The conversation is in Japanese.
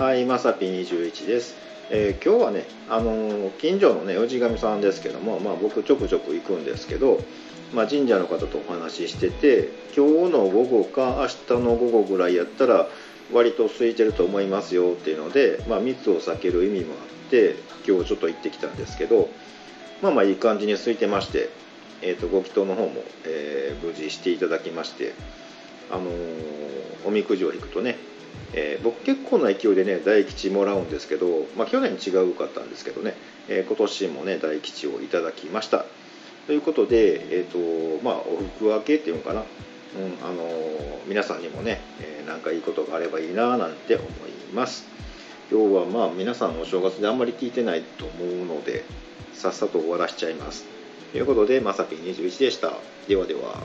はい、まさぴ21です。えー今日はね、あのー近所のね、氏神さんですけども、まあ、僕ちょくちょく行くんですけど、まあ、神社の方とお話ししてて、今日の午後か明日の午後ぐらいやったら、割と空いてると思いますよっていうので、まあ、密を避ける意味もあって、今日ちょっと行ってきたんですけど、まあまあいい感じに空いてまして、えー、とご祈祷の方も、えー無事していただきまして、あのーおみくじを引くとね、えー僕結構な勢いでね大吉もらうんですけど、まあ、去年違うかったんですけどね、えー今年もね大吉をいただきました。ということで、えーとまあ、お福分けっていうのかな、うんあのー皆さんにもね、えーかいいことがあればいいななんて思います。今日はまあ皆さんお正月であんまり聞いてないと思うのでさっさと終わらしちゃいます。ということでまさぴ21でした。ではでは。